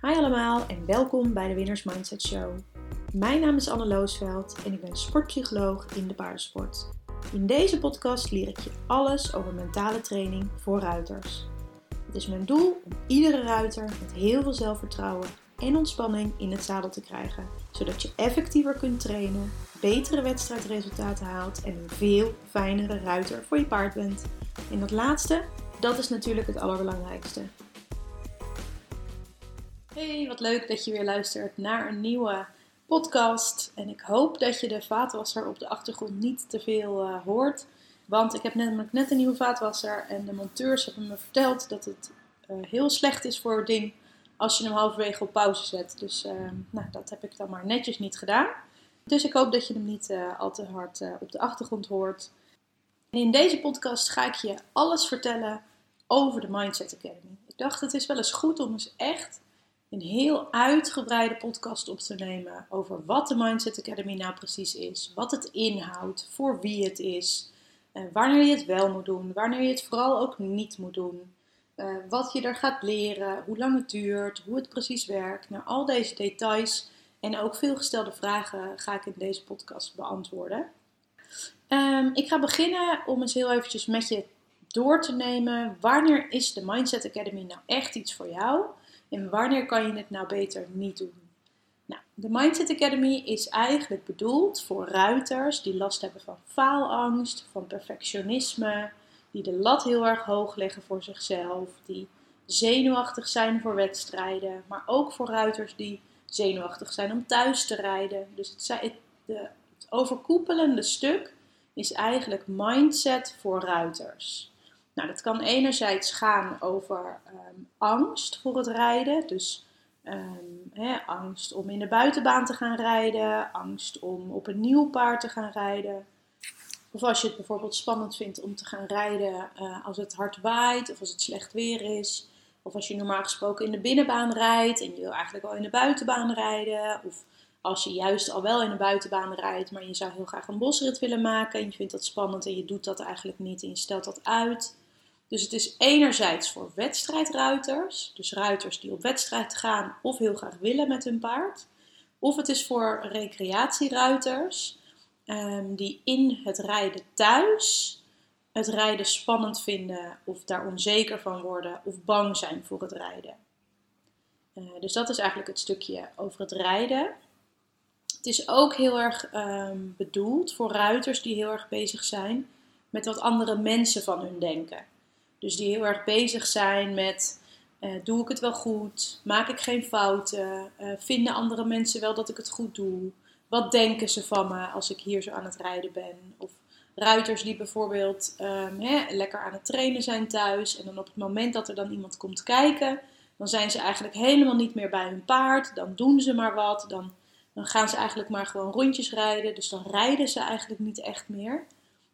Hi allemaal en welkom bij de Winners Mindset Show. Mijn naam is Anne Loosveld en ik ben sportpsycholoog in de paardensport. In deze podcast leer ik je alles over mentale training voor ruiters. Het is mijn doel om iedere ruiter met heel veel zelfvertrouwen en ontspanning in het zadel te krijgen, zodat je effectiever kunt trainen, betere wedstrijdresultaten haalt en een veel fijnere ruiter voor je paard bent. En dat laatste, dat is natuurlijk het allerbelangrijkste. Hey, wat leuk dat je weer luistert naar een nieuwe podcast. En ik hoop dat je de vaatwasser op de achtergrond niet te veel uh, hoort. Want ik heb net, net een nieuwe vaatwasser en de monteurs hebben me verteld dat het uh, heel slecht is voor het ding als je hem halverwege op pauze zet. Dus uh, nou, dat heb ik dan maar netjes niet gedaan. Dus ik hoop dat je hem niet al te hard op de achtergrond hoort. En in deze podcast ga ik je alles vertellen over de Mindset Academy. Ik dacht het is wel eens goed om eens echt een heel uitgebreide podcast op te nemen over wat de Mindset Academy nou precies is, wat het inhoudt, voor wie het is, uh, wanneer je het wel moet doen, wanneer je het vooral ook niet moet doen, uh, wat je er gaat leren, hoe lang het duurt, hoe het precies werkt. Nou, al deze details en ook veel gestelde vragen ga ik in deze podcast beantwoorden. Um, ik ga beginnen om eens heel eventjes met je door te nemen. Wanneer is de Mindset Academy nou echt iets voor jou? En wanneer kan je het nou beter niet doen? Nou, de Mindset Academy is eigenlijk bedoeld voor ruiters die last hebben van faalangst, van perfectionisme, die de lat heel erg hoog leggen voor zichzelf, die zenuwachtig zijn voor wedstrijden, maar ook voor ruiters die zenuwachtig zijn om thuis te rijden. Dus het, het, het overkoepelende stuk is eigenlijk mindset voor ruiters. Nou, dat kan enerzijds gaan over ehm, angst voor het rijden. Dus um, angst om in de buitenbaan te gaan rijden, angst om op een nieuw paard te gaan rijden. Of als je het bijvoorbeeld spannend vindt om te gaan rijden uh, als het hard waait of als het slecht weer is. Of als je normaal gesproken in de binnenbaan rijdt en je wil eigenlijk wel in de buitenbaan rijden. Of als je juist al wel in de buitenbaan rijdt, maar je zou heel graag een bosrit willen maken. En je vindt dat spannend en je doet dat eigenlijk niet en je stelt dat uit. Dus het is enerzijds voor wedstrijdruiters, dus ruiters die op wedstrijd gaan of heel graag willen met hun paard. Of het is voor recreatieruiters um, die in het rijden thuis het rijden spannend vinden of daar onzeker van worden of bang zijn voor het rijden. Uh, dus dat is eigenlijk het stukje over het rijden. Het is ook heel erg um, bedoeld voor ruiters die heel erg bezig zijn met wat andere mensen van hun denken. Dus die heel erg bezig zijn met: uh, doe ik het wel goed? Maak ik geen fouten? Uh, vinden andere mensen wel dat ik het goed doe? Wat denken ze van me als ik hier zo aan het rijden ben? Of ruiters die bijvoorbeeld um, hè, lekker aan het trainen zijn thuis en dan op het moment dat er dan iemand komt kijken, dan zijn ze eigenlijk helemaal niet meer bij hun paard. Dan doen ze maar wat. Dan, dan gaan ze eigenlijk maar gewoon rondjes rijden. Dus dan rijden ze eigenlijk niet echt meer.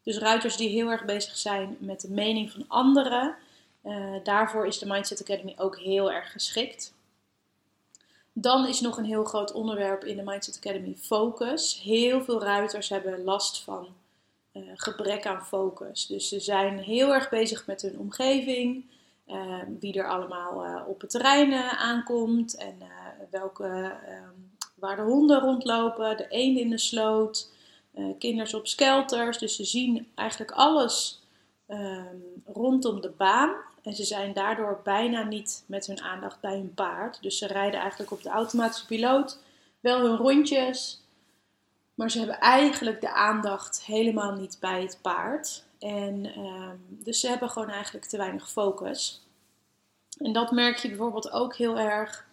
Dus ruiters die heel erg bezig zijn met de mening van anderen, uh, daarvoor is de Mindset Academy ook heel erg geschikt. Dan is nog een heel groot onderwerp in de Mindset Academy focus. Heel veel ruiters hebben last van uh, gebrek aan focus. Dus ze zijn heel erg bezig met hun omgeving, uh, wie er allemaal op het terrein aankomt en welke, waar de honden rondlopen, de eenden in de sloot. Uh, kinders op skelters. Dus ze zien eigenlijk alles um, rondom de baan. En ze zijn daardoor bijna niet met hun aandacht bij hun paard. Dus ze rijden eigenlijk op de automatische piloot wel hun rondjes. Maar ze hebben eigenlijk de aandacht helemaal niet bij het paard. En um, dus ze hebben gewoon eigenlijk te weinig focus. En dat merk je bijvoorbeeld ook heel erg.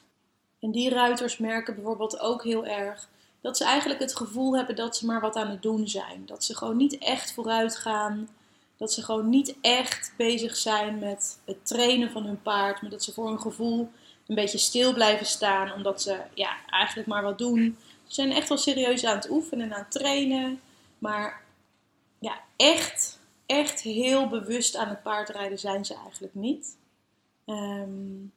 En die ruiters merken bijvoorbeeld ook heel erg dat ze eigenlijk het gevoel hebben dat ze maar wat aan het doen zijn. Dat ze gewoon niet echt vooruit gaan. Dat ze gewoon niet echt bezig zijn met het trainen van hun paard. Maar dat ze voor hun gevoel een beetje stil blijven staan. Omdat ze ja, eigenlijk maar wat doen. Ze zijn echt wel serieus aan het oefenen en aan het trainen. Maar ja, echt, echt heel bewust aan het paardrijden zijn ze eigenlijk niet. Um,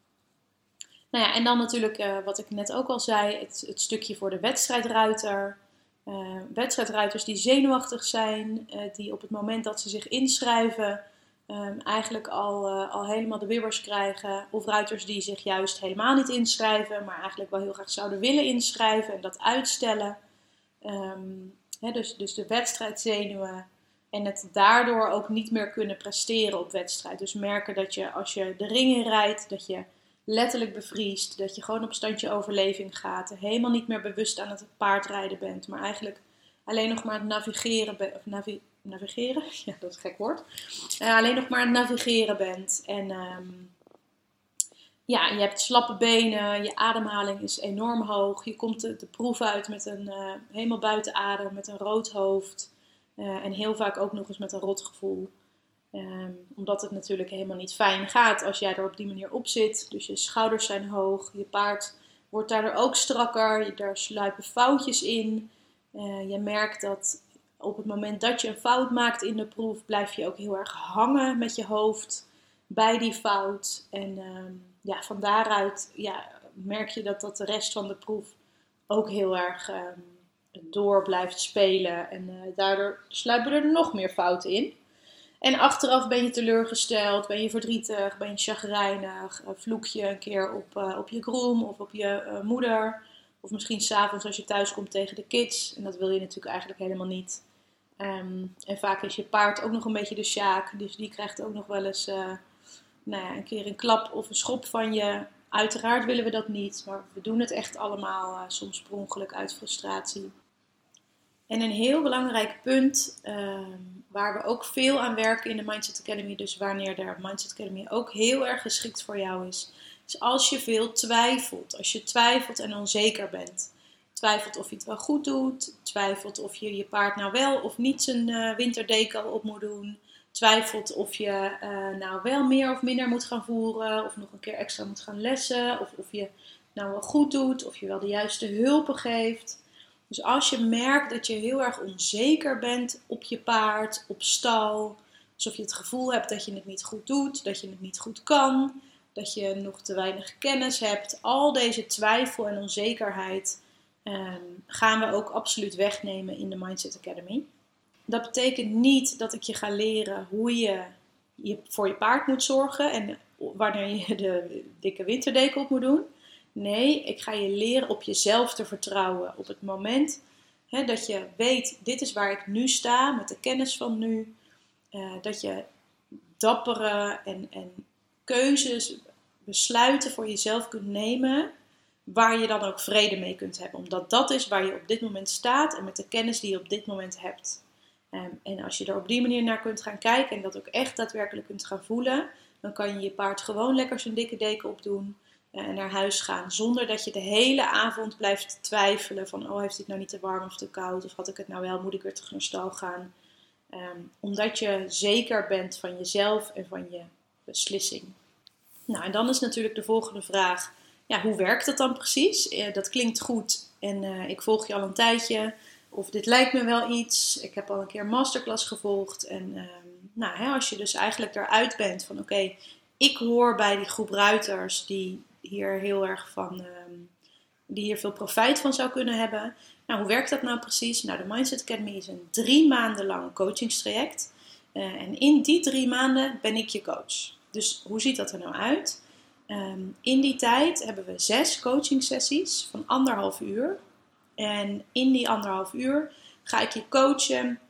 nou ja, en dan natuurlijk uh, wat ik net ook al zei, het, het stukje voor de wedstrijdruiter. Uh, wedstrijdruiters die zenuwachtig zijn, uh, die op het moment dat ze zich inschrijven ehm, eigenlijk al, al helemaal de wibbers krijgen. Of ruiters die zich juist helemaal niet inschrijven, maar eigenlijk wel heel graag zouden willen inschrijven en dat uitstellen. Um, dus, dus de wedstrijdzenuwen en het daardoor ook niet meer kunnen presteren op wedstrijd. Dus merken dat je als je de ringen rijdt, dat je letterlijk bevriest. Dat je gewoon op standje overleving gaat. Helemaal niet meer bewust aan het paardrijden bent. Maar eigenlijk alleen nog maar navigeren navigeren? Ja, dat gek woord. Uh, alleen nog maar het navigeren bent. En um, ja, je hebt slappe benen. Je ademhaling is enorm hoog. Je komt de, proef uit met een uh, helemaal buiten adem. Met een rood hoofd. Uh, en heel vaak ook nog eens met een rot gevoel. Um, omdat het natuurlijk helemaal niet fijn gaat als jij er op die manier op zit. Dus je schouders zijn hoog, je paard wordt daardoor ook strakker, daar sluipen foutjes in. Uh, je merkt dat op het moment dat je een fout maakt in de proef, blijf je ook heel erg hangen met je hoofd bij die fout. En um, ja, van daaruit ja, merk je dat, dat de rest van de proef ook heel erg um, door blijft spelen. En uh, daardoor sluipen er nog meer fouten in. En achteraf ben je teleurgesteld, ben je verdrietig, ben je chagrijnig, vloek je een keer op, uh, op je groom of op je uh, moeder. Of misschien s'avonds als je thuis komt tegen de kids. En dat wil je natuurlijk eigenlijk helemaal niet. Um, en vaak is je paard ook nog een beetje de sjaak. Dus die krijgt ook nog wel eens nou ja, een keer een klap of een schop van je. Uiteraard willen we dat niet, maar we doen het echt allemaal soms per ongeluk uit frustratie. En een heel belangrijk punt ehm, waar we ook veel aan werken in de Mindset Academy, dus wanneer de Mindset Academy ook heel erg geschikt voor jou is, is als je veel twijfelt. Als je twijfelt en onzeker bent. Twijfelt of je het wel goed doet. Twijfelt of je je paard nou wel of niet zijn uh, winterdeken op moet doen. Twijfelt of je uh, nou wel meer of minder moet gaan voeren. Of nog een keer extra moet gaan lessen. Of of je nou wel goed doet. Of je wel de juiste hulpen geeft. Dus als je merkt dat je heel erg onzeker bent op je paard, op stal, alsof je het gevoel hebt dat je het niet goed doet, dat je het niet goed kan, dat je nog te weinig kennis hebt, al deze twijfel en onzekerheid um, gaan we ook absoluut wegnemen in de Mindset Academy. Dat betekent niet dat ik je ga leren hoe je, je voor je paard moet zorgen en wanneer je de dikke winterdeken op moet doen. Nee, ik ga je leren op jezelf te vertrouwen. Op het moment hè, dat je weet, dit is waar ik nu sta, met de kennis van nu. Uh, dat je dappere en, en keuzes, besluiten voor jezelf kunt nemen. Waar je dan ook vrede mee kunt hebben. Omdat dat is waar je op dit moment staat en met de kennis die je op dit moment hebt. Um, en als je er op die manier naar kunt gaan kijken en dat ook echt daadwerkelijk kunt gaan voelen, dan kan je je paard gewoon lekker zijn dikke deken opdoen naar huis gaan. Zonder dat je de hele avond blijft twijfelen van, oh heeft het nou niet te warm of te koud? Of had ik het nou wel, moet ik weer terug naar stal gaan? Um, omdat je zeker bent van jezelf en van je beslissing. Nou, en dan is natuurlijk de volgende vraag, ja, hoe werkt dat dan precies? Uh, dat klinkt goed en uh, ik volg je al een tijdje. Of dit lijkt me wel iets. Ik heb al een keer masterclass gevolgd. En um, nou, hè, als je dus eigenlijk eruit bent van oké, ik hoor bij die groep ruiters die hier heel erg van, um, die hier veel profijt van zou kunnen hebben. Nou, hoe werkt dat nou precies? Nou, de Mindset Academy is een drie maanden lang coachingstraject. Uh, en in die drie maanden ben ik je coach. Dus hoe ziet dat er nou uit? Um, in die tijd hebben we zes coaching sessies van anderhalf uur. En in die anderhalf uur ga ik je coachen.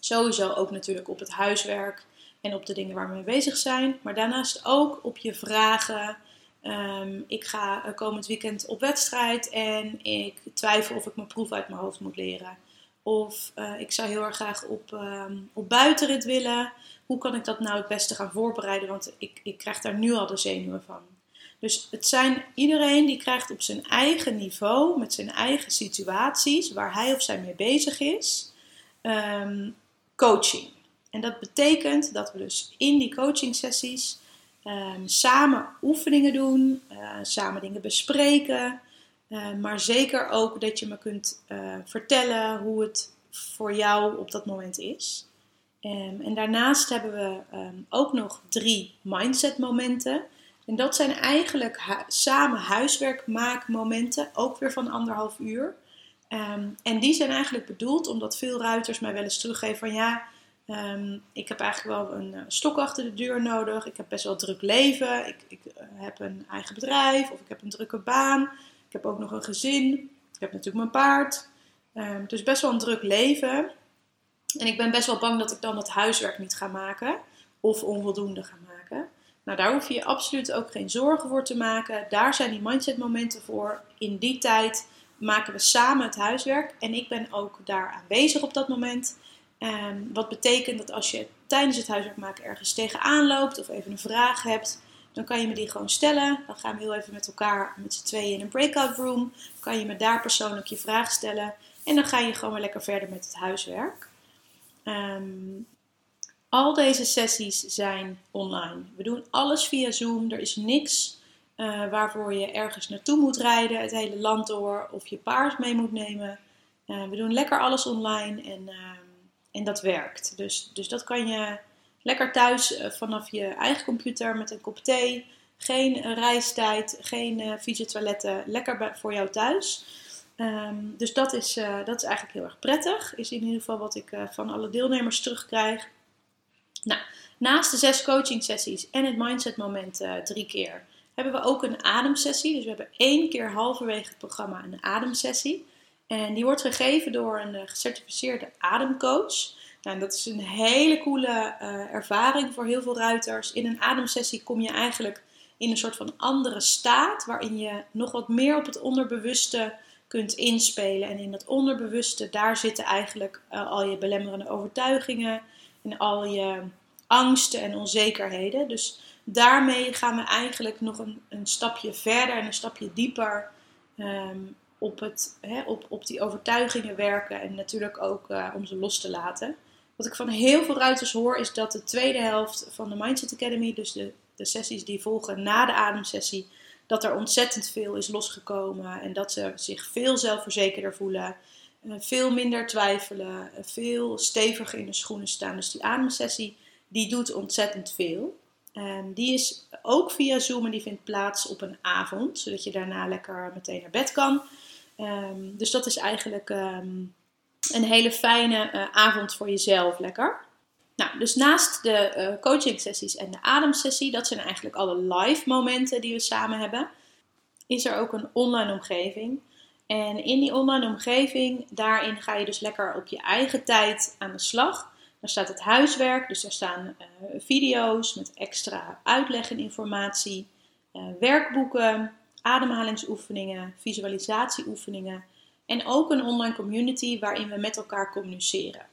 Sowieso ook natuurlijk op het huiswerk en op de dingen waar we mee bezig zijn. Maar daarnaast ook op je vragen, Um, ik ga komend weekend op wedstrijd en ik twijfel of ik mijn proef uit mijn hoofd moet leren. Of uh, ik zou heel erg graag op, um, op buitenrit willen. Hoe kan ik dat nou het beste gaan voorbereiden? Want ik, ik krijg daar nu al de zenuwen van. Dus het zijn iedereen die krijgt op zijn eigen niveau, met zijn eigen situaties, waar hij of zij mee bezig is, um, coaching. En dat betekent dat we dus in die coaching sessies Um, samen oefeningen doen, uh, samen dingen bespreken. Uh, maar zeker ook dat je me kunt uh, vertellen hoe het voor jou op dat moment is. Um, en daarnaast hebben we ook nog drie mindset momenten. En dat zijn eigenlijk samen huiswerkmaakmomenten, ook weer van anderhalf uur. en die zijn eigenlijk bedoeld omdat veel ruiters mij wel eens teruggeven van ja, Ehm, ik heb eigenlijk wel een uh, stok achter de deur nodig. Ik heb best wel druk leven. Ik, ik uh, heb een eigen bedrijf of ik heb een drukke baan. Ik heb ook nog een gezin. Ik heb natuurlijk mijn paard. Um, dus best wel een druk leven. En ik ben best wel bang dat ik dan het huiswerk niet ga maken of onvoldoende ga maken. Nou, daar hoef je je absoluut ook geen zorgen voor te maken. Daar zijn die mindset momenten voor. In die tijd maken we samen het huiswerk en ik ben ook daar aanwezig op dat moment. Um, wat betekent dat als je tijdens het huiswerk maken ergens tegenaan loopt of even een vraag hebt, dan kan je me die gewoon stellen. Dan gaan we heel even met elkaar, met z'n tweeën in een breakout room. Kan je me daar persoonlijk je vraag stellen. En dan ga je gewoon weer lekker verder met het huiswerk. Um, al deze sessies zijn online. We doen alles via Zoom. Er is niks uh, waarvoor je ergens naartoe moet rijden, het hele land door, of je paard mee moet nemen. Uh, we doen lekker alles online en, uh, en dat werkt. Dus, dus dat kan je lekker thuis eh, vanaf je eigen computer met een kop thee. Geen reistijd, geen fietsentoiletten, lekker bij, voor jou thuis. Um, dus dat is, dat is eigenlijk heel erg prettig. Is in ieder geval wat ik van alle deelnemers terugkrijg. Nou, naast de zes coaching sessies en het mindset moment uh, drie keer, hebben we ook een ademsessie. Dus we hebben één keer halverwege het programma een ademsessie. En die wordt gegeven door een uh, gecertificeerde ademcoach. Nou, dat is een hele coole uh, ervaring voor heel veel ruiters. In een ademsessie kom je eigenlijk in een soort van andere staat, waarin je nog wat meer op het onderbewuste kunt inspelen. En in dat onderbewuste, daar zitten eigenlijk al je belemmerende overtuigingen en al je angsten en onzekerheden. Dus daarmee gaan we eigenlijk nog een, een stapje verder en een stapje dieper um, op, het, hè, op, op die overtuigingen werken en natuurlijk ook uh, om ze los te laten. Wat ik van heel veel ruiters hoor is dat de tweede helft van de Mindset Academy, dus de, de sessies die volgen na de ademsessie, dat er ontzettend veel is losgekomen en dat ze zich veel zelfverzekerder voelen. Eh, veel minder twijfelen, eh, veel steviger in de schoenen staan. Dus die ademsessie, die doet ontzettend veel. Um, die is ook via Zoom en die vindt plaats op een avond, zodat je daarna lekker meteen naar bed kan. Um, dus dat is eigenlijk um, een hele fijne uh, avond voor jezelf, lekker. Nou, dus naast de uh, coaching sessies en de ademsessie, dat zijn eigenlijk alle live momenten die we samen hebben, is er ook een online omgeving en in die online omgeving, daarin ga je dus lekker op je eigen tijd aan de slag. Daar staat het huiswerk, dus daar staan uh, video's met extra uitleg en informatie, werkboeken, ademhalingsoefeningen, visualisatieoefeningen en ook een online community waarin we met elkaar communiceren.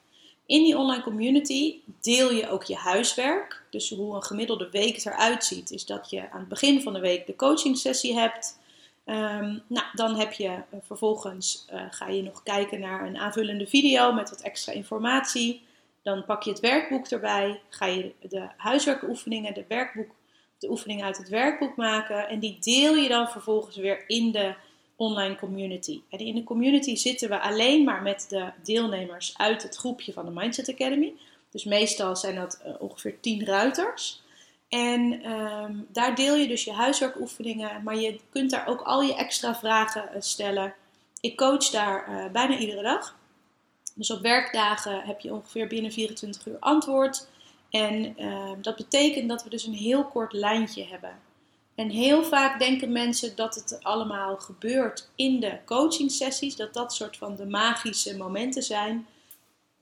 In die online community deel je ook je huiswerk. Dus hoe een gemiddelde week eruit ziet, is dat je aan het begin van de week de coaching sessie hebt. Um, nou, dan heb je uh, vervolgens uh, ga je nog kijken naar een aanvullende video met wat extra informatie. Dan pak je het werkboek erbij, ga je de huiswerkoefeningen, de werkboek, de oefeningen uit het werkboek maken en die deel je dan vervolgens weer in de online community. En in de community zitten we alleen maar met de deelnemers uit het groepje van de Mindset Academy. Dus meestal zijn dat uh, ongeveer 10 ruiters. En um, daar deel je dus je huiswerkoefeningen, maar je kunt daar ook al je extra vragen uh, stellen. Ik coach daar uh, bijna iedere dag. Dus op werkdagen heb je ongeveer binnen 24 uur antwoord. En uh, dat betekent dat we dus een heel kort lijntje hebben. En heel vaak denken mensen dat het allemaal gebeurt in de coaching sessies, dat dat soort van de magische momenten zijn.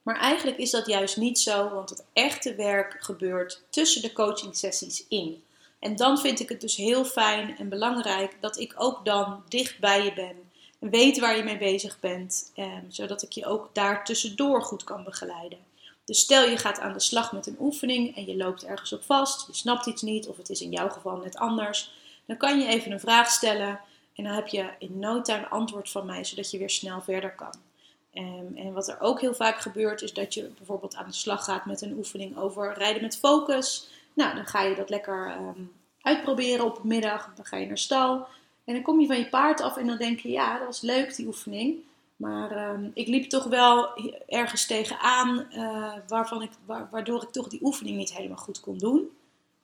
Maar eigenlijk is dat juist niet zo, want het echte werk gebeurt tussen de coaching sessies in. En dan vind ik het dus heel fijn en belangrijk dat ik ook dan dicht bij je ben. En weet waar je mee bezig bent, eh, zodat ik je ook daar tussendoor goed kan begeleiden. Dus stel je gaat aan de slag met een oefening en je loopt ergens op vast, je snapt iets niet of het is in jouw geval net anders. Dan kan je even een vraag stellen en dan heb je in no time antwoord van mij, zodat je weer snel verder kan. Um, en wat er ook heel vaak gebeurt, is dat je bijvoorbeeld aan de slag gaat met een oefening over rijden met focus. Nou, dan ga je dat lekker um, uitproberen op middag. Dan ga je naar stal. En dan kom je van je paard af en dan denk je, ja, dat was leuk die oefening. Maar um, ik liep toch wel ergens tegenaan, uh, waarvan ik, waardoor ik toch die oefening niet helemaal goed kon doen.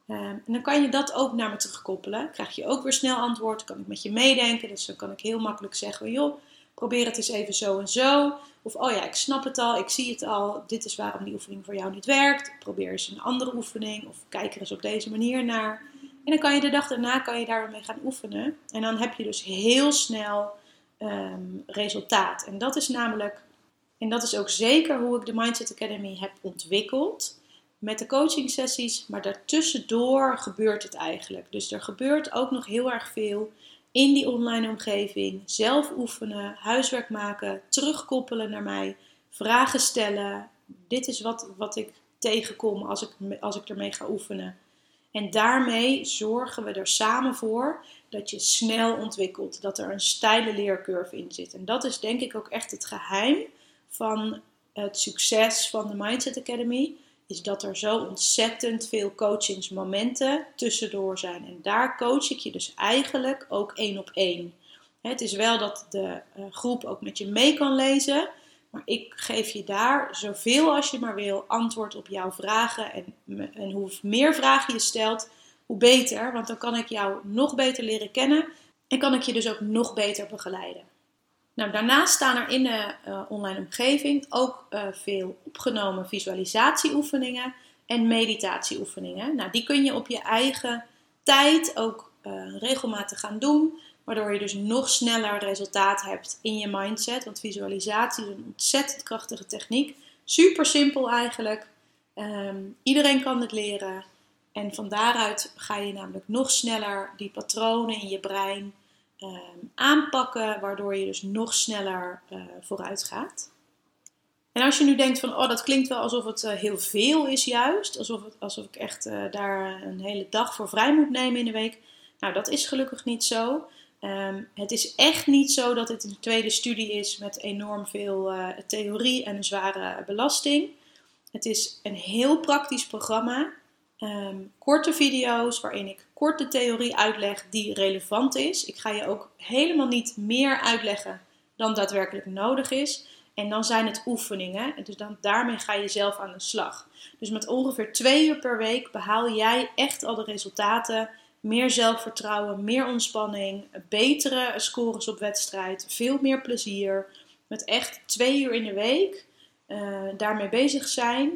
en dan kan je dat ook naar me terugkoppelen. Krijg je ook weer snel antwoord, kan ik met je meedenken. Dus dan kan ik heel makkelijk zeggen, joh, probeer het eens even zo en zo. Of oh ja, ik snap het al, ik zie het al, dit is waarom die oefening voor jou niet werkt. Probeer eens een andere oefening of kijk er eens op deze manier naar. En dan kan je de dag daarna kan je daarmee gaan oefenen. En dan heb je dus heel snel ehm, resultaat. En dat is namelijk, en dat is ook zeker hoe ik de Mindset Academy heb ontwikkeld. Met de coaching sessies, maar daartussendoor gebeurt het eigenlijk. Dus er gebeurt ook nog heel erg veel in die online omgeving. Zelf oefenen, huiswerk maken, terugkoppelen naar mij, vragen stellen. Dit is wat, wat ik tegenkom als ik, als ik ermee ga oefenen. En daarmee zorgen we er samen voor dat je snel ontwikkelt, dat er een steile leercurve in zit. En dat is denk ik ook echt het geheim van het succes van de Mindset Academy is dat er zo ontzettend veel coachingsmomenten tussendoor zijn. En daar coach ik je dus eigenlijk ook één op één. Het is wel dat de eh, groep ook met je mee kan lezen. Maar ik geef je daar zoveel als je maar wil antwoord op jouw vragen. En, en hoe meer vragen je stelt, hoe beter. Want dan kan ik jou nog beter leren kennen. En kan ik je dus ook nog beter begeleiden. Nou, daarnaast staan er in de uh, online omgeving ook uh, veel opgenomen visualisatieoefeningen en meditatieoefeningen. Nou, die kun je op je eigen tijd ook uh, regelmatig gaan doen, waardoor je dus nog sneller resultaat hebt in je mindset. Want visualisatie is een ontzettend krachtige techniek. Super simpel eigenlijk. Um, iedereen kan het leren. En van daaruit ga je namelijk nog sneller die patronen in je brein Ehm, aanpakken, waardoor je dus nog sneller uh, vooruit gaat. En als je nu denkt van, oh dat klinkt wel alsof het uh, heel veel is juist, alsof, het, alsof ik echt uh, daar een hele dag voor vrij moet nemen in de week. Nou, dat is gelukkig niet zo. Um, het is echt niet zo dat het een tweede studie is met enorm veel theorie en een zware belasting. Het is een heel praktisch programma. Um, korte video's waarin ik korte theorie uitleg die relevant is. Ik ga je ook helemaal niet meer uitleggen dan daadwerkelijk nodig is. En dan zijn het oefeningen. En dus dan, daarmee ga je zelf aan de slag. Dus met ongeveer twee uur per week behaal jij echt al de resultaten. Meer zelfvertrouwen, meer ontspanning, betere scores op wedstrijd, veel meer plezier. Met echt twee uur in de week uh, daarmee bezig zijn,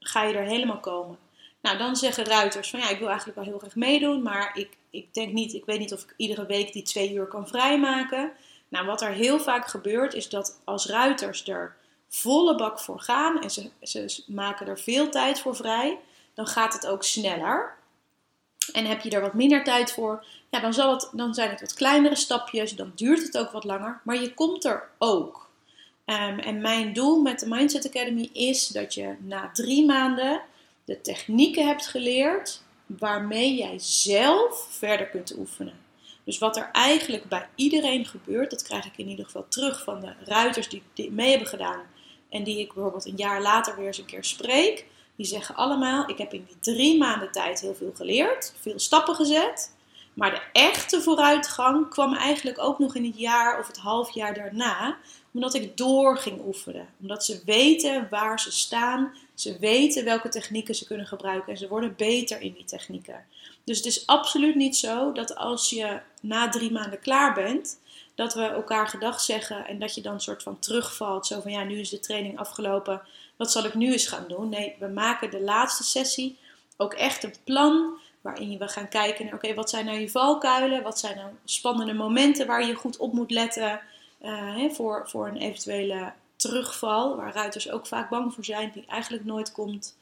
ga je er helemaal komen. Nou, dan zeggen ruiters van ja, ik wil eigenlijk wel heel graag meedoen, maar ik, ik denk niet, ik weet niet of ik iedere week die twee uur kan vrijmaken. Nou, wat er heel vaak gebeurt is dat als ruiters er volle bak voor gaan en ze, ze maken er veel tijd voor vrij, dan gaat het ook sneller. En heb je er wat minder tijd voor, ja, dan, zal het, dan zijn het wat kleinere stapjes, dan duurt het ook wat langer, maar je komt er ook. Um, en mijn doel met de Mindset Academy is dat je na drie maanden de technieken hebt geleerd waarmee jij zelf verder kunt oefenen. Dus wat er eigenlijk bij iedereen gebeurt, dat krijg ik in ieder geval terug van de ruiters die dit mee hebben gedaan en die ik bijvoorbeeld een jaar later weer eens een keer spreek. Die zeggen allemaal: Ik heb in die drie maanden tijd heel veel geleerd, veel stappen gezet. Maar de echte vooruitgang kwam eigenlijk ook nog in het jaar of het half jaar daarna, omdat ik door ging oefenen. Omdat ze weten waar ze staan, ze weten welke technieken ze kunnen gebruiken en ze worden beter in die technieken. Dus het is absoluut niet zo dat als je na drie maanden klaar bent, dat we elkaar gedag zeggen en dat je dan soort van terugvalt. Zo van ja, nu is de training afgelopen, wat zal ik nu eens gaan doen? Nee, we maken de laatste sessie ook echt een plan waarin we gaan kijken oké, wat zijn nou je valkuilen? Wat zijn nou spannende momenten waar je goed op moet letten uh, hè, voor, voor een eventuele terugval, waar ruiters ook vaak bang voor zijn, die eigenlijk nooit komt.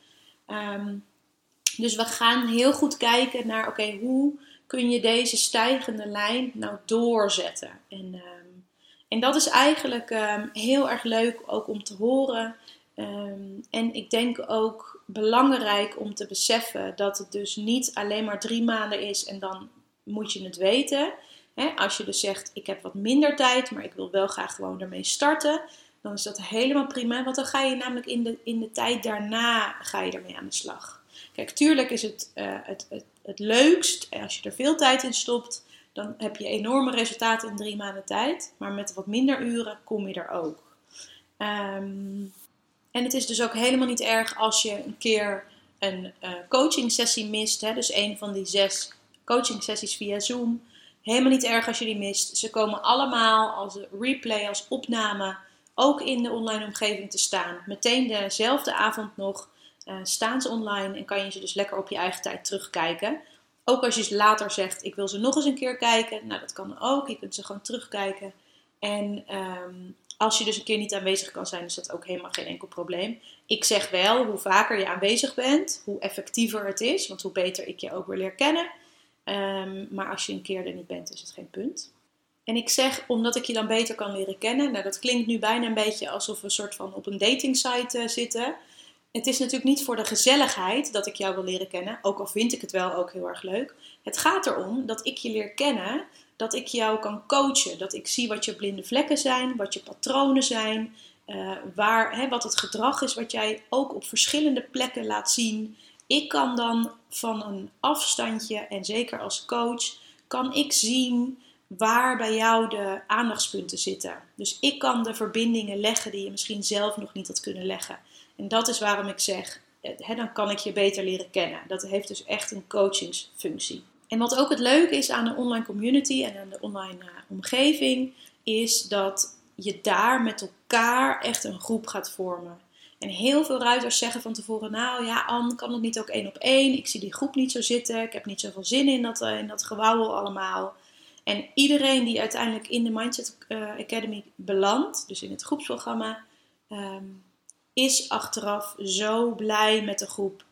Ehm, dus we gaan heel goed kijken naar, oké, hoe kun je deze stijgende lijn nou doorzetten? En, ehm, en dat is eigenlijk ehm, heel erg leuk ook om te horen. en ik denk ook belangrijk om te beseffen dat het dus niet alleen maar drie maanden is en dan moet je het weten. als je dus zegt, ik heb wat minder tijd, maar ik wil wel graag gewoon ermee starten dan is dat helemaal prima. Want dan ga je namelijk in de, in de tijd daarna ga je ermee aan de slag. Kijk, tuurlijk is het, uh, het, het, het leukst als je er veel tijd in stopt. Dan heb je enorme resultaten in drie maanden tijd. Maar met wat minder uren kom je er ook. Um, en het is dus ook helemaal niet erg als je een keer een uh, coaching sessie mist. Hè, dus een van die zes coaching sessies via Zoom Helemaal niet erg als je die mist. Ze komen allemaal als replay, als opname, ook in de online omgeving te staan. Meteen dezelfde avond nog uh, staan ze online en kan je ze dus lekker op je eigen tijd terugkijken. Ook als je later zegt, ik wil ze nog eens een keer kijken. Nou, dat kan ook. Je kunt ze gewoon terugkijken. En ehm, als je dus een keer niet aanwezig kan zijn, is dat ook helemaal geen enkel probleem. Ik zeg wel, hoe vaker je aanwezig bent, hoe effectiever het is. Want hoe beter ik je ook weer leer kennen. Ehm, maar als je een keer er niet bent, is het geen punt. En ik zeg, omdat ik je dan beter kan leren kennen. Nou, dat klinkt nu bijna een beetje alsof we een soort van op een datingsite uh, zitten. Het is natuurlijk niet voor de gezelligheid dat ik jou wil leren kennen, ook al vind ik het wel ook heel erg leuk. Het gaat erom dat ik je leer kennen, dat ik jou kan coachen, dat ik zie wat je blinde vlekken zijn, wat je patronen zijn, uh, waar, hè, wat het gedrag is wat jij ook op verschillende plekken laat zien. Ik kan dan van een afstandje, en zeker als coach, kan ik zien waar bij jou de aandachtspunten zitten. Dus ik kan de verbindingen leggen die je misschien zelf nog niet had kunnen leggen. En dat is waarom ik zeg, hè, dan kan ik je beter leren kennen. Dat heeft dus echt een coachingsfunctie. En wat ook het leuke is aan de online community en aan de online uh, omgeving, is dat je daar met elkaar echt een groep gaat vormen. En heel veel ruiters zeggen van tevoren, nou ja, Anne, kan het niet ook één op één? Ik zie die groep niet zo zitten, ik heb niet zoveel zin in dat, uh, in dat gewauwel allemaal. En iedereen die uiteindelijk in de Mindset uh, Academy belandt, dus in het groepsprogramma, um, is achteraf zo blij met de groep.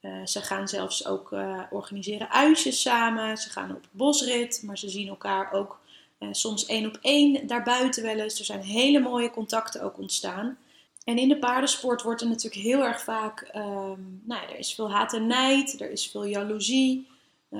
Uh, ze gaan zelfs ook uh, organiseren uitjes samen. Ze gaan op bosrit, maar ze zien elkaar ook soms één op één daarbuiten wel eens. Er zijn hele mooie contacten ook ontstaan. En in de paardensport wordt er natuurlijk heel erg vaak, um, nou ja, er is veel haat en nijd, er is veel jaloezie,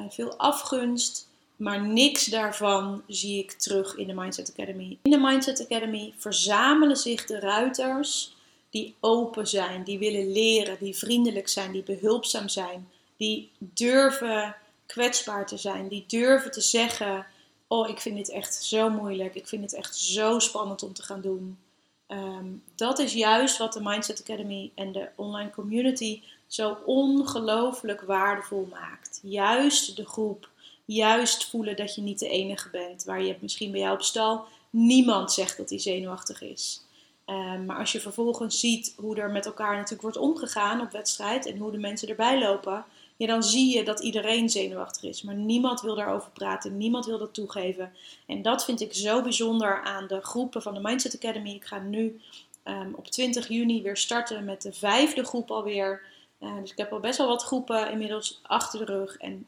veel afgunst. Maar niks daarvan zie ik terug in de Mindset Academy. In de Mindset Academy verzamelen zich de ruiters die open zijn, die willen leren, die vriendelijk zijn, die behulpzaam zijn, die durven kwetsbaar te zijn, die durven te zeggen: Oh, ik vind dit echt zo moeilijk, ik vind het echt zo spannend om te gaan doen. Ehm, dat is juist wat de Mindset Academy en de online community zo ongelooflijk waardevol maakt. Juist de groep, juist voelen dat je niet de enige bent, waar je misschien bij jou op stal niemand zegt dat hij zenuwachtig is. Ehm, maar als je vervolgens ziet hoe er met elkaar natuurlijk wordt omgegaan op wedstrijd en hoe de mensen erbij lopen, ja, dan zie je dat iedereen zenuwachtig is. Maar niemand wil daarover praten, niemand wil dat toegeven. En dat vind ik zo bijzonder aan de groepen van de Mindset Academy. Ik ga nu ehm, op 20 juni weer starten met de vijfde groep alweer. Uh, dus ik heb al best wel wat groepen inmiddels achter de rug. En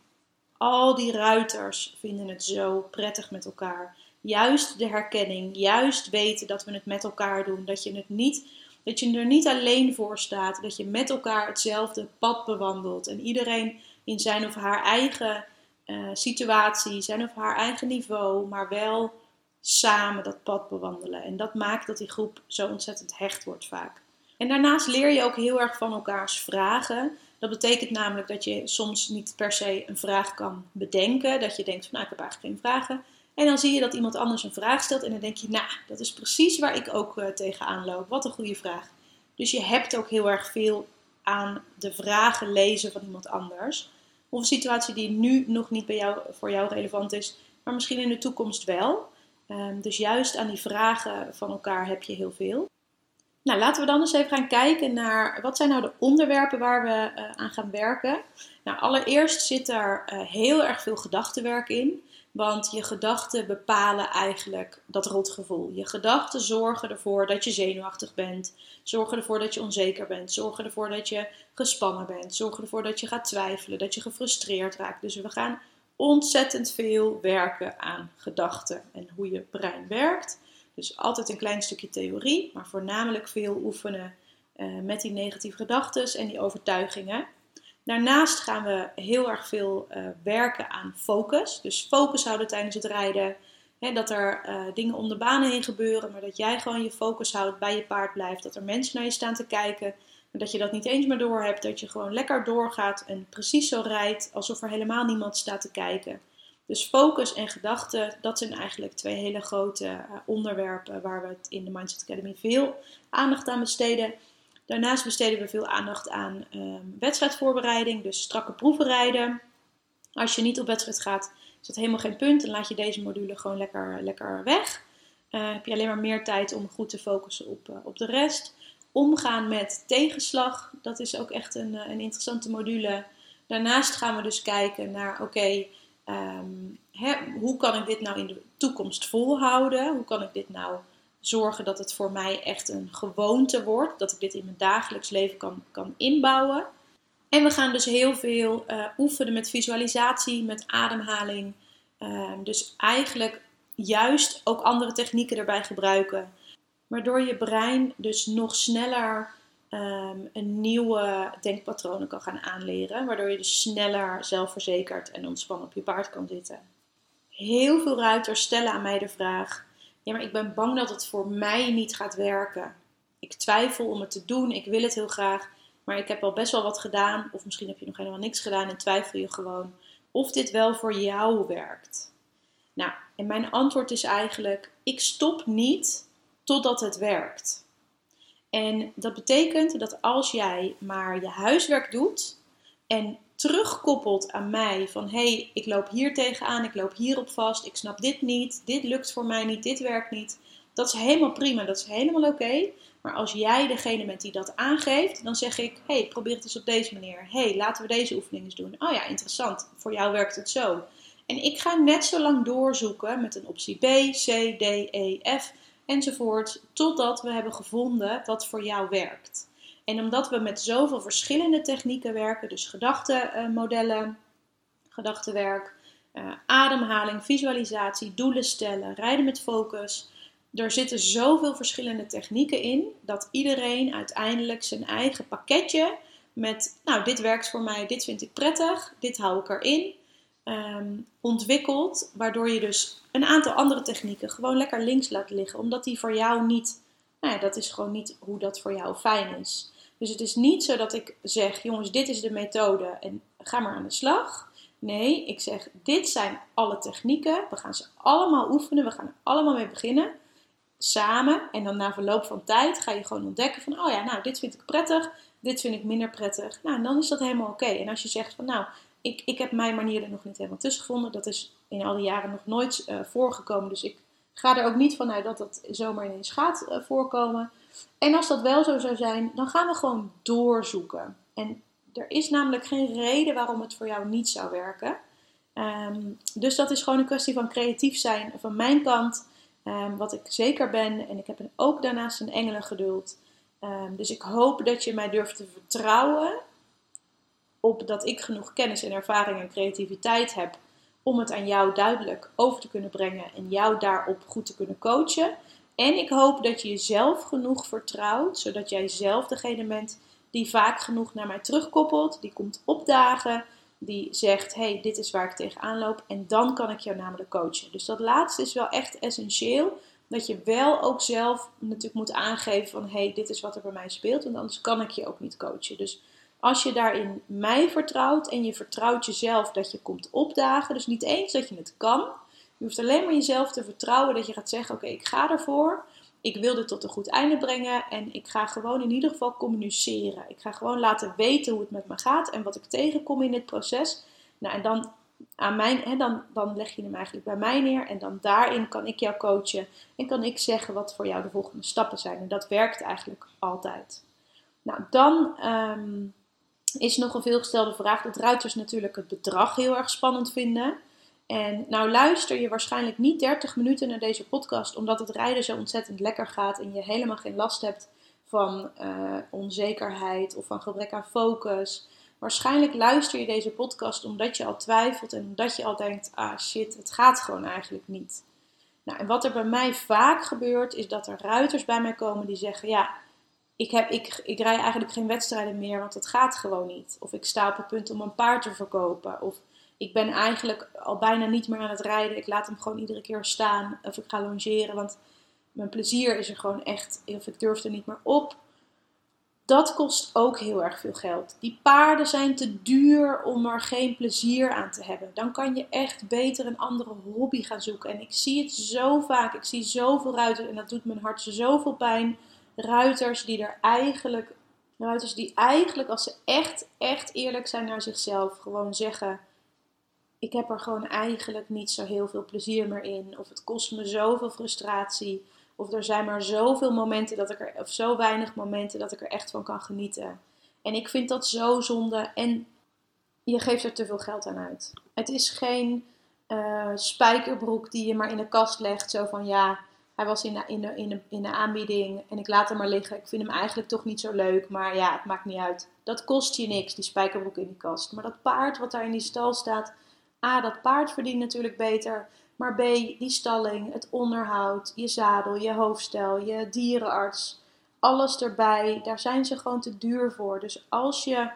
al die ruiters vinden het zo prettig met elkaar juist de herkenning, juist weten dat we het met elkaar doen. Dat je, het niet, dat je er niet alleen voor staat, dat je met elkaar hetzelfde pad bewandelt. En iedereen in zijn of haar eigen uh, situatie, zijn of haar eigen niveau, maar wel samen dat pad bewandelen. En dat maakt dat die groep zo ontzettend hecht wordt vaak. En daarnaast leer je ook heel erg van elkaars vragen. Dat betekent namelijk dat je soms niet per se een vraag kan bedenken. Dat je denkt van nou ik heb eigenlijk geen vragen. En dan zie je dat iemand anders een vraag stelt en dan denk je, nou, dat is precies waar ik ook uh, tegenaan loop. Wat een goede vraag. Dus je hebt ook heel erg veel aan de vragen lezen van iemand anders. Of een situatie die nu nog niet bij jou, voor jou relevant is, maar misschien in de toekomst wel. Um, dus juist aan die vragen van elkaar heb je heel veel. Nou, laten we dan eens even gaan kijken naar wat zijn nou de onderwerpen waar we uh, aan gaan werken. Nou, allereerst zit er uh, heel erg veel gedachtenwerk in. Want je gedachten bepalen eigenlijk dat rotgevoel. Je gedachten zorgen ervoor dat je zenuwachtig bent. Zorgen ervoor dat je onzeker bent. Zorgen ervoor dat je gespannen bent. Zorgen ervoor dat je gaat twijfelen. Dat je gefrustreerd raakt. Dus we gaan ontzettend veel werken aan gedachten en hoe je brein werkt. Dus altijd een klein stukje theorie, maar voornamelijk veel oefenen uh, met die negatieve gedachten en die overtuigingen. Daarnaast gaan we heel erg veel uh, werken aan focus. Dus focus houden tijdens het rijden. Dat er uh, dingen om de banen heen gebeuren, maar dat jij gewoon je focus houdt, bij je paard blijft. Dat er mensen naar je staan te kijken, maar dat je dat niet eens meer door hebt. Dat je gewoon lekker doorgaat en precies zo rijdt alsof er helemaal niemand staat te kijken. Dus focus en gedachten, dat zijn eigenlijk twee hele grote uh, onderwerpen waar we in de Mindset Academy veel aandacht aan besteden. Daarnaast besteden we veel aandacht aan um, wedstrijdvoorbereiding, dus strakke proeven rijden. Als je niet op wedstrijd gaat, is dat helemaal geen punt. Dan laat je deze module gewoon lekker, lekker weg. Uh, heb je alleen maar meer tijd om goed te focussen op, uh, op de rest. Omgaan met tegenslag, dat is ook echt een, een interessante module. Daarnaast gaan we dus kijken naar, oké, ehm, hoe kan ik dit nou in de toekomst volhouden? Hoe kan ik dit nou zorgen dat het voor mij echt een gewoonte wordt? Dat ik dit in mijn dagelijks leven kan, kan inbouwen? En we gaan dus heel veel uh, oefenen met visualisatie, met ademhaling. Ehm, dus eigenlijk juist ook andere technieken erbij gebruiken. Waardoor je brein dus nog sneller Ehm, een nieuwe denkpatronen kan gaan aanleren. Waardoor je dus sneller zelfverzekerd en ontspannen op je paard kan zitten. Heel veel ruiters stellen aan mij de vraag: Ja, maar ik ben bang dat het voor mij niet gaat werken. Ik twijfel om het te doen, ik wil het heel graag, maar ik heb al best wel wat gedaan. Of misschien heb je nog helemaal niks gedaan en twijfel je gewoon of dit wel voor jou werkt. Nou, en mijn antwoord is eigenlijk: ik stop niet totdat het werkt. En dat betekent dat als jij maar je huiswerk doet en terugkoppelt aan mij van hé, hey, ik loop hier tegenaan, ik loop hierop vast, ik snap dit niet, dit lukt voor mij niet, dit werkt niet. Dat is helemaal prima, dat is helemaal oké. Maar als jij degene bent die dat aangeeft, dan zeg ik: hey, probeer het eens op deze manier. hey, laten we deze oefening eens doen. Oh ja, interessant. Voor jou werkt het zo. En ik ga net zo lang doorzoeken met een optie B, C, D, E, F enzovoort, totdat we hebben gevonden wat voor jou werkt. En omdat we met zoveel verschillende technieken werken, dus gedachtenmodellen, gedachtenwerk, uh, ademhaling, visualisatie, doelen stellen, rijden met focus. Er zitten zoveel verschillende technieken in dat iedereen uiteindelijk zijn eigen pakketje met, nou, dit werkt voor mij, dit vind ik prettig, dit hou ik erin, um, ontwikkelt, waardoor je dus een aantal andere technieken gewoon lekker links laat liggen, omdat die voor jou niet, nou ja, dat is gewoon niet hoe dat voor jou fijn is. Dus het is niet zo dat ik zeg, jongens, dit is de methode en ga maar aan de slag. Nee, ik zeg, dit zijn alle technieken. We gaan ze allemaal oefenen. We gaan er allemaal mee beginnen. Samen. En dan na verloop van tijd ga je gewoon ontdekken van, oh ja, nou, dit vind ik prettig. Dit vind ik minder prettig. Nou, en dan is dat helemaal oké. En als je zegt van, nou, ik, ik heb mijn manier er nog niet helemaal tussen gevonden. Dat is in al die jaren nog nooit uh, voorgekomen. Dus ik ga er ook niet vanuit dat dat zomaar ineens gaat uh, voorkomen. En als dat wel zo zou zijn, dan gaan we gewoon doorzoeken. En er is namelijk geen reden waarom het voor jou niet zou werken. Um, dus dat is gewoon een kwestie van creatief zijn van mijn kant. Um, wat ik zeker ben. En ik heb ook daarnaast een engelengeduld. Um, dus ik hoop dat je mij durft te vertrouwen dat ik genoeg kennis en ervaring en creativiteit heb om het aan jou duidelijk over te kunnen brengen en jou daarop goed te kunnen coachen. En ik hoop dat je jezelf genoeg vertrouwt, zodat jij zelf degene bent die vaak genoeg naar mij terugkoppelt, die komt opdagen, die zegt: hey, dit is waar ik tegenaan loop. En dan kan ik jou namelijk coachen. Dus dat laatste is wel echt essentieel. Dat je wel ook zelf natuurlijk moet aangeven van hey, dit is wat er bij mij speelt. Want anders kan ik je ook niet coachen. Dus als je daarin mij vertrouwt en je vertrouwt jezelf dat je komt opdagen, dus niet eens dat je het kan, je hoeft alleen maar jezelf te vertrouwen dat je gaat zeggen: Oké, ik ga ervoor. Ik wil dit tot een goed einde brengen en ik ga gewoon in ieder geval communiceren. Ik ga gewoon laten weten hoe het met me gaat en wat ik tegenkom in dit proces. Nou, en dan, aan mijn, hè, dan, dan leg je hem eigenlijk bij mij neer en dan daarin kan ik jou coachen en kan ik zeggen wat voor jou de volgende stappen zijn. En dat werkt eigenlijk altijd. Nou, dan ehm, is nog een veelgestelde vraag dat ruiters natuurlijk het bedrag heel erg spannend vinden. En nou luister je waarschijnlijk niet 30 minuten naar deze podcast omdat het rijden zo ontzettend lekker gaat en je helemaal geen last hebt van uh, onzekerheid of van gebrek aan focus. Waarschijnlijk luister je deze podcast omdat je al twijfelt en omdat je al denkt: ah shit, het gaat gewoon eigenlijk niet. Nou, en wat er bij mij vaak gebeurt, is dat er ruiters bij mij komen die zeggen: ja, ik, heb, ik, ik rij eigenlijk geen wedstrijden meer, want het gaat gewoon niet. Of ik sta op het punt om een paard te verkopen. Of ik ben eigenlijk al bijna niet meer aan het rijden. Ik laat hem gewoon iedere keer staan. Of ik ga longeren, want mijn plezier is er gewoon echt. Of ik durf er niet meer op. Dat kost ook heel erg veel geld. Die paarden zijn te duur om er geen plezier aan te hebben. Dan kan je echt beter een andere hobby gaan zoeken. En ik zie het zo vaak. Ik zie zoveel ruiten en dat doet mijn hart zoveel pijn ruiters die er eigenlijk, ruiters die eigenlijk als ze echt, echt eerlijk zijn naar zichzelf, gewoon zeggen: ik heb er gewoon eigenlijk niet zo heel veel plezier meer in. Of het kost me zoveel frustratie. Of er zijn maar zoveel momenten dat ik er, of zo weinig momenten dat ik er echt van kan genieten. En ik vind dat zo zonde. En je geeft er te veel geld aan uit. Het is geen uh, spijkerbroek die je maar in de kast legt. Zo van ja, hij was in de, in, in de aanbieding en ik laat hem maar liggen. Ik vind hem eigenlijk toch niet zo leuk, maar ja, het maakt niet uit. Dat kost je niks, die spijkerbroek in die kast. Maar dat paard wat daar in die stal staat, A, dat paard verdient natuurlijk beter. Maar B, die stalling, het onderhoud, je zadel, je hoofdstel, je dierenarts, alles erbij, daar zijn ze gewoon te duur voor. Dus als je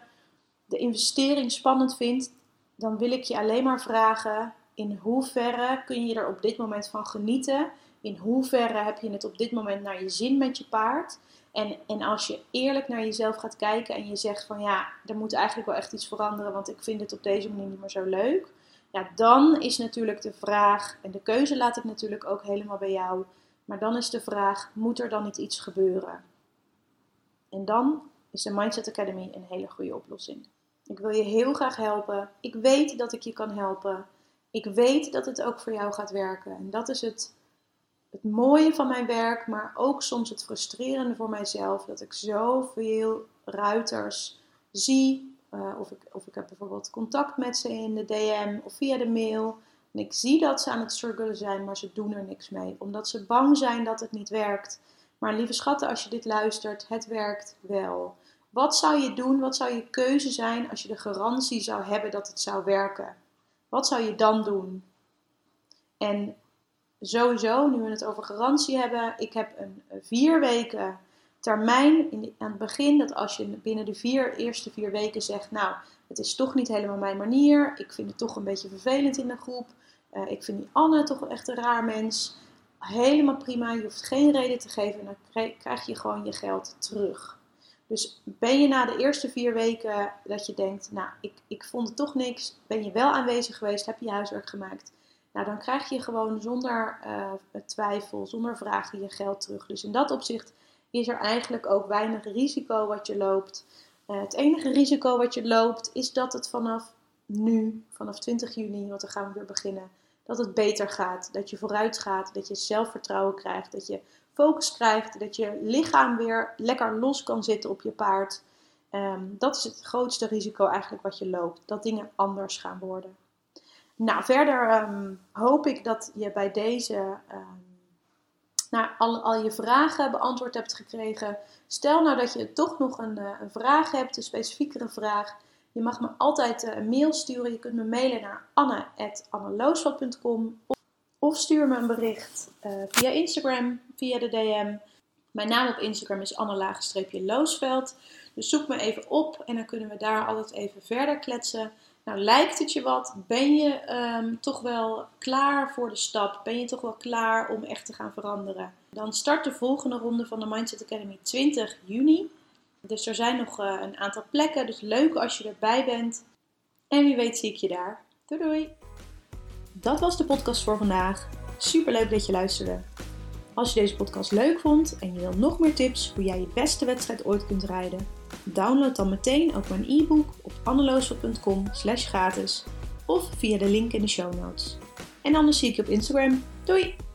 de investering spannend vindt, dan wil ik je alleen maar vragen: in hoeverre kun je er op dit moment van genieten? In hoeverre heb je het op dit moment naar je zin met je paard? En, en als je eerlijk naar jezelf gaat kijken en je zegt van ja, er moet eigenlijk wel echt iets veranderen, want ik vind het op deze manier niet meer zo leuk. Ja, dan is natuurlijk de vraag, en de keuze laat ik natuurlijk ook helemaal bij jou, maar dan is de vraag, moet er dan niet iets gebeuren? En dan is de Mindset Academy een hele goede oplossing. Ik wil je heel graag helpen. Ik weet dat ik je kan helpen. Ik weet dat het ook voor jou gaat werken. En dat is het, het mooie van mijn werk, maar ook soms het frustrerende voor mijzelf. Dat ik zoveel ruiters zie. Uh, of, ik, of ik heb bijvoorbeeld contact met ze in de DM of via de mail. En ik zie dat ze aan het struggelen zijn, maar ze doen er niks mee. Omdat ze bang zijn dat het niet werkt. Maar lieve schatten, als je dit luistert, het werkt wel. Wat zou je doen? Wat zou je keuze zijn als je de garantie zou hebben dat het zou werken? Wat zou je dan doen? En sowieso, nu we het over garantie hebben, ik heb een vier weken termijn in aan het begin. Dat als je binnen de vier, eerste vier weken zegt, nou, het is toch niet helemaal mijn manier. Ik vind het toch een beetje vervelend in de groep. Uh, ik vind die Anne toch echt een raar mens. Helemaal prima, je hoeft geen reden te geven en dan krijg je gewoon je geld terug. Dus ben je na de eerste vier weken dat je denkt, nou, ik, ik vond het toch niks, ben je wel aanwezig geweest, heb je huiswerk gemaakt, nou, dan krijg je gewoon zonder uh, twijfel, zonder vragen je geld terug. Dus in dat opzicht is er eigenlijk ook weinig risico wat je loopt. Uh, het enige risico wat je loopt is dat het vanaf nu, vanaf 20 juni, want dan gaan we weer beginnen, dat het beter gaat, dat je vooruit gaat, dat je zelfvertrouwen krijgt, dat je focus krijgt, dat je lichaam weer lekker los kan zitten op je paard. Ehm, dat is het grootste risico eigenlijk wat je loopt, dat dingen anders gaan worden. Nou, verder ehm, hoop ik dat je bij deze um, nou, al, al je vragen beantwoord hebt gekregen. Stel nou dat je toch nog een, uh, een vraag hebt, een specifiekere vraag. Je mag me altijd uh, een mail sturen. Je kunt me mailen naar anne.anneloosvat.com of stuur me een bericht uh, via Instagram, via de DM. Mijn naam op Instagram is Anne-Loosveld. Dus zoek me even op en dan kunnen we daar altijd even verder kletsen. Nou, lijkt het je wat? Ben je um, toch wel klaar voor de stap? Ben je toch wel klaar om echt te gaan veranderen? Dan start de volgende ronde van de Mindset Academy 20 juni. Dus er zijn nog uh, een aantal plekken, dus leuk als je erbij bent. En wie weet zie ik je daar. Doei doei! Dat was de podcast voor vandaag. Super leuk dat je luisterde. Als je deze podcast leuk vond en je wil nog meer tips hoe jij je beste wedstrijd ooit kunt rijden, download dan meteen ook mijn e-book op anneloosel.com slash gratis of via de link in de show notes. En anders zie ik je op Instagram. Doei!